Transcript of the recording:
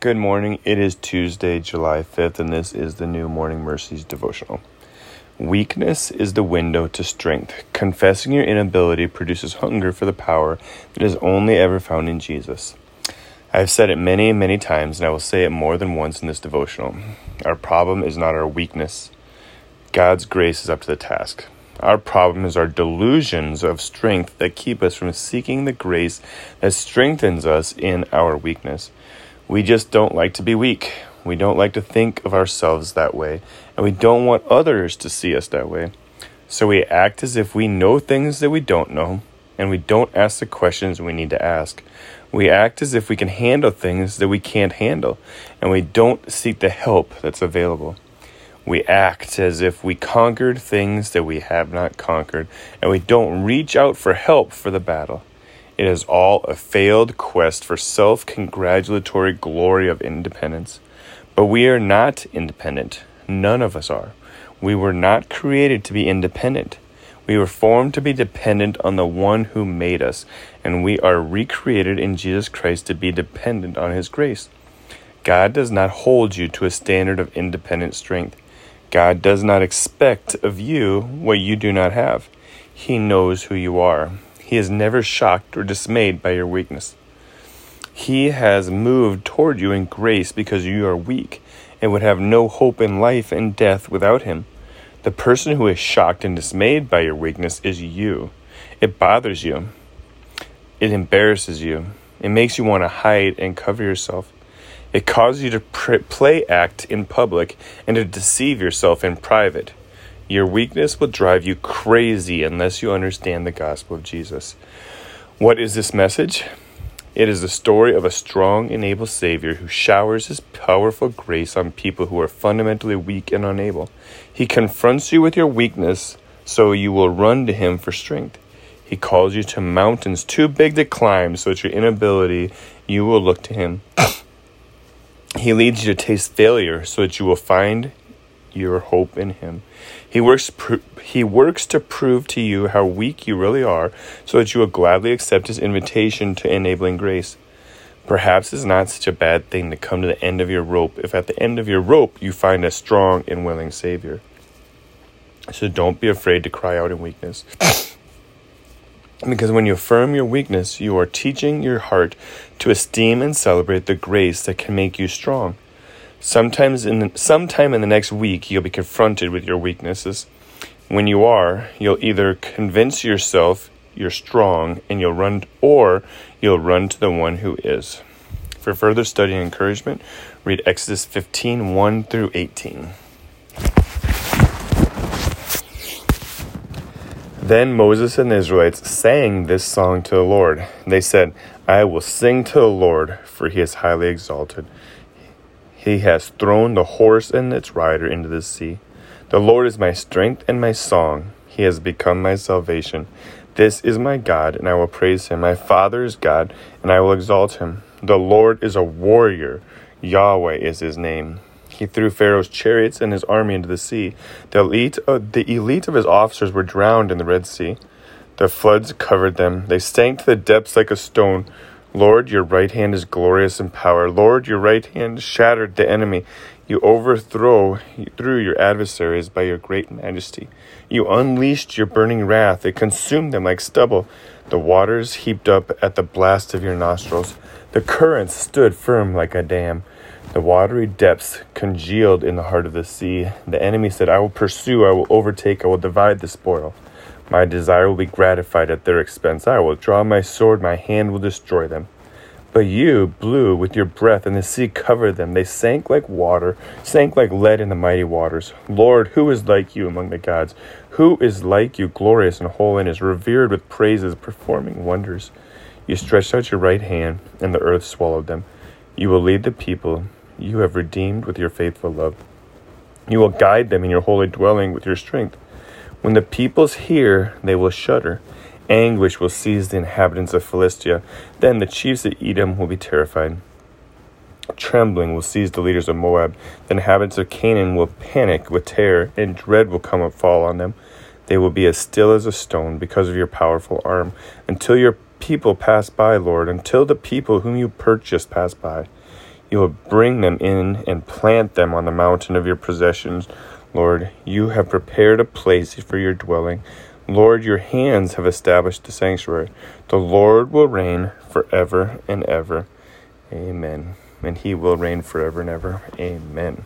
Good morning. It is Tuesday, July 5th, and this is the new Morning Mercies devotional. Weakness is the window to strength. Confessing your inability produces hunger for the power that is only ever found in Jesus. I have said it many, many times, and I will say it more than once in this devotional. Our problem is not our weakness, God's grace is up to the task. Our problem is our delusions of strength that keep us from seeking the grace that strengthens us in our weakness. We just don't like to be weak. We don't like to think of ourselves that way, and we don't want others to see us that way. So we act as if we know things that we don't know, and we don't ask the questions we need to ask. We act as if we can handle things that we can't handle, and we don't seek the help that's available. We act as if we conquered things that we have not conquered, and we don't reach out for help for the battle. It is all a failed quest for self congratulatory glory of independence. But we are not independent. None of us are. We were not created to be independent. We were formed to be dependent on the one who made us, and we are recreated in Jesus Christ to be dependent on his grace. God does not hold you to a standard of independent strength. God does not expect of you what you do not have. He knows who you are. He is never shocked or dismayed by your weakness. He has moved toward you in grace because you are weak and would have no hope in life and death without him. The person who is shocked and dismayed by your weakness is you. It bothers you. It embarrasses you. It makes you want to hide and cover yourself. It causes you to pr- play act in public and to deceive yourself in private. Your weakness will drive you crazy unless you understand the gospel of Jesus. What is this message? It is the story of a strong and able Savior who showers his powerful grace on people who are fundamentally weak and unable. He confronts you with your weakness so you will run to him for strength. He calls you to mountains too big to climb so at your inability you will look to him. he leads you to taste failure so that you will find your hope in him. He works pr- he works to prove to you how weak you really are so that you will gladly accept his invitation to enabling grace. Perhaps it's not such a bad thing to come to the end of your rope if at the end of your rope you find a strong and willing savior. So don't be afraid to cry out in weakness. Because when you affirm your weakness, you are teaching your heart to esteem and celebrate the grace that can make you strong. Sometimes in the, sometime in the next week, you'll be confronted with your weaknesses. When you are, you'll either convince yourself you're strong and you'll run, or you'll run to the one who is. For further study and encouragement, read Exodus 15 1 through 18. Then Moses and the Israelites sang this song to the Lord. They said, I will sing to the Lord, for he is highly exalted. He has thrown the horse and its rider into the sea. The Lord is my strength and my song. He has become my salvation. This is my God, and I will praise him. My Father is God, and I will exalt him. The Lord is a warrior. Yahweh is his name. He threw Pharaoh's chariots and his army into the sea. The elite, of, the elite of his officers were drowned in the Red Sea. The floods covered them. They sank to the depths like a stone. Lord, your right hand is glorious in power. Lord, your right hand shattered the enemy. You overthrow through your adversaries by your great majesty. You unleashed your burning wrath. It consumed them like stubble. The waters heaped up at the blast of your nostrils. The currents stood firm like a dam. The watery depths congealed in the heart of the sea. The enemy said, I will pursue, I will overtake, I will divide the spoil. My desire will be gratified at their expense. I will draw my sword, my hand will destroy them. But you blew with your breath, and the sea covered them. They sank like water, sank like lead in the mighty waters. Lord, who is like you among the gods? Who is like you, glorious and holiness, revered with praises, performing wonders? You stretched out your right hand, and the earth swallowed them. You will lead the people you have redeemed with your faithful love. You will guide them in your holy dwelling with your strength. When the peoples hear, they will shudder. Anguish will seize the inhabitants of Philistia. Then the chiefs of Edom will be terrified. Trembling will seize the leaders of Moab. The inhabitants of Canaan will panic with terror, and dread will come and fall on them. They will be as still as a stone because of your powerful arm, until your people pass by, Lord, until the people whom you purchased pass by. You will bring them in and plant them on the mountain of your possessions. Lord, you have prepared a place for your dwelling. Lord, your hands have established the sanctuary. The Lord will reign forever and ever. Amen. And he will reign forever and ever. Amen.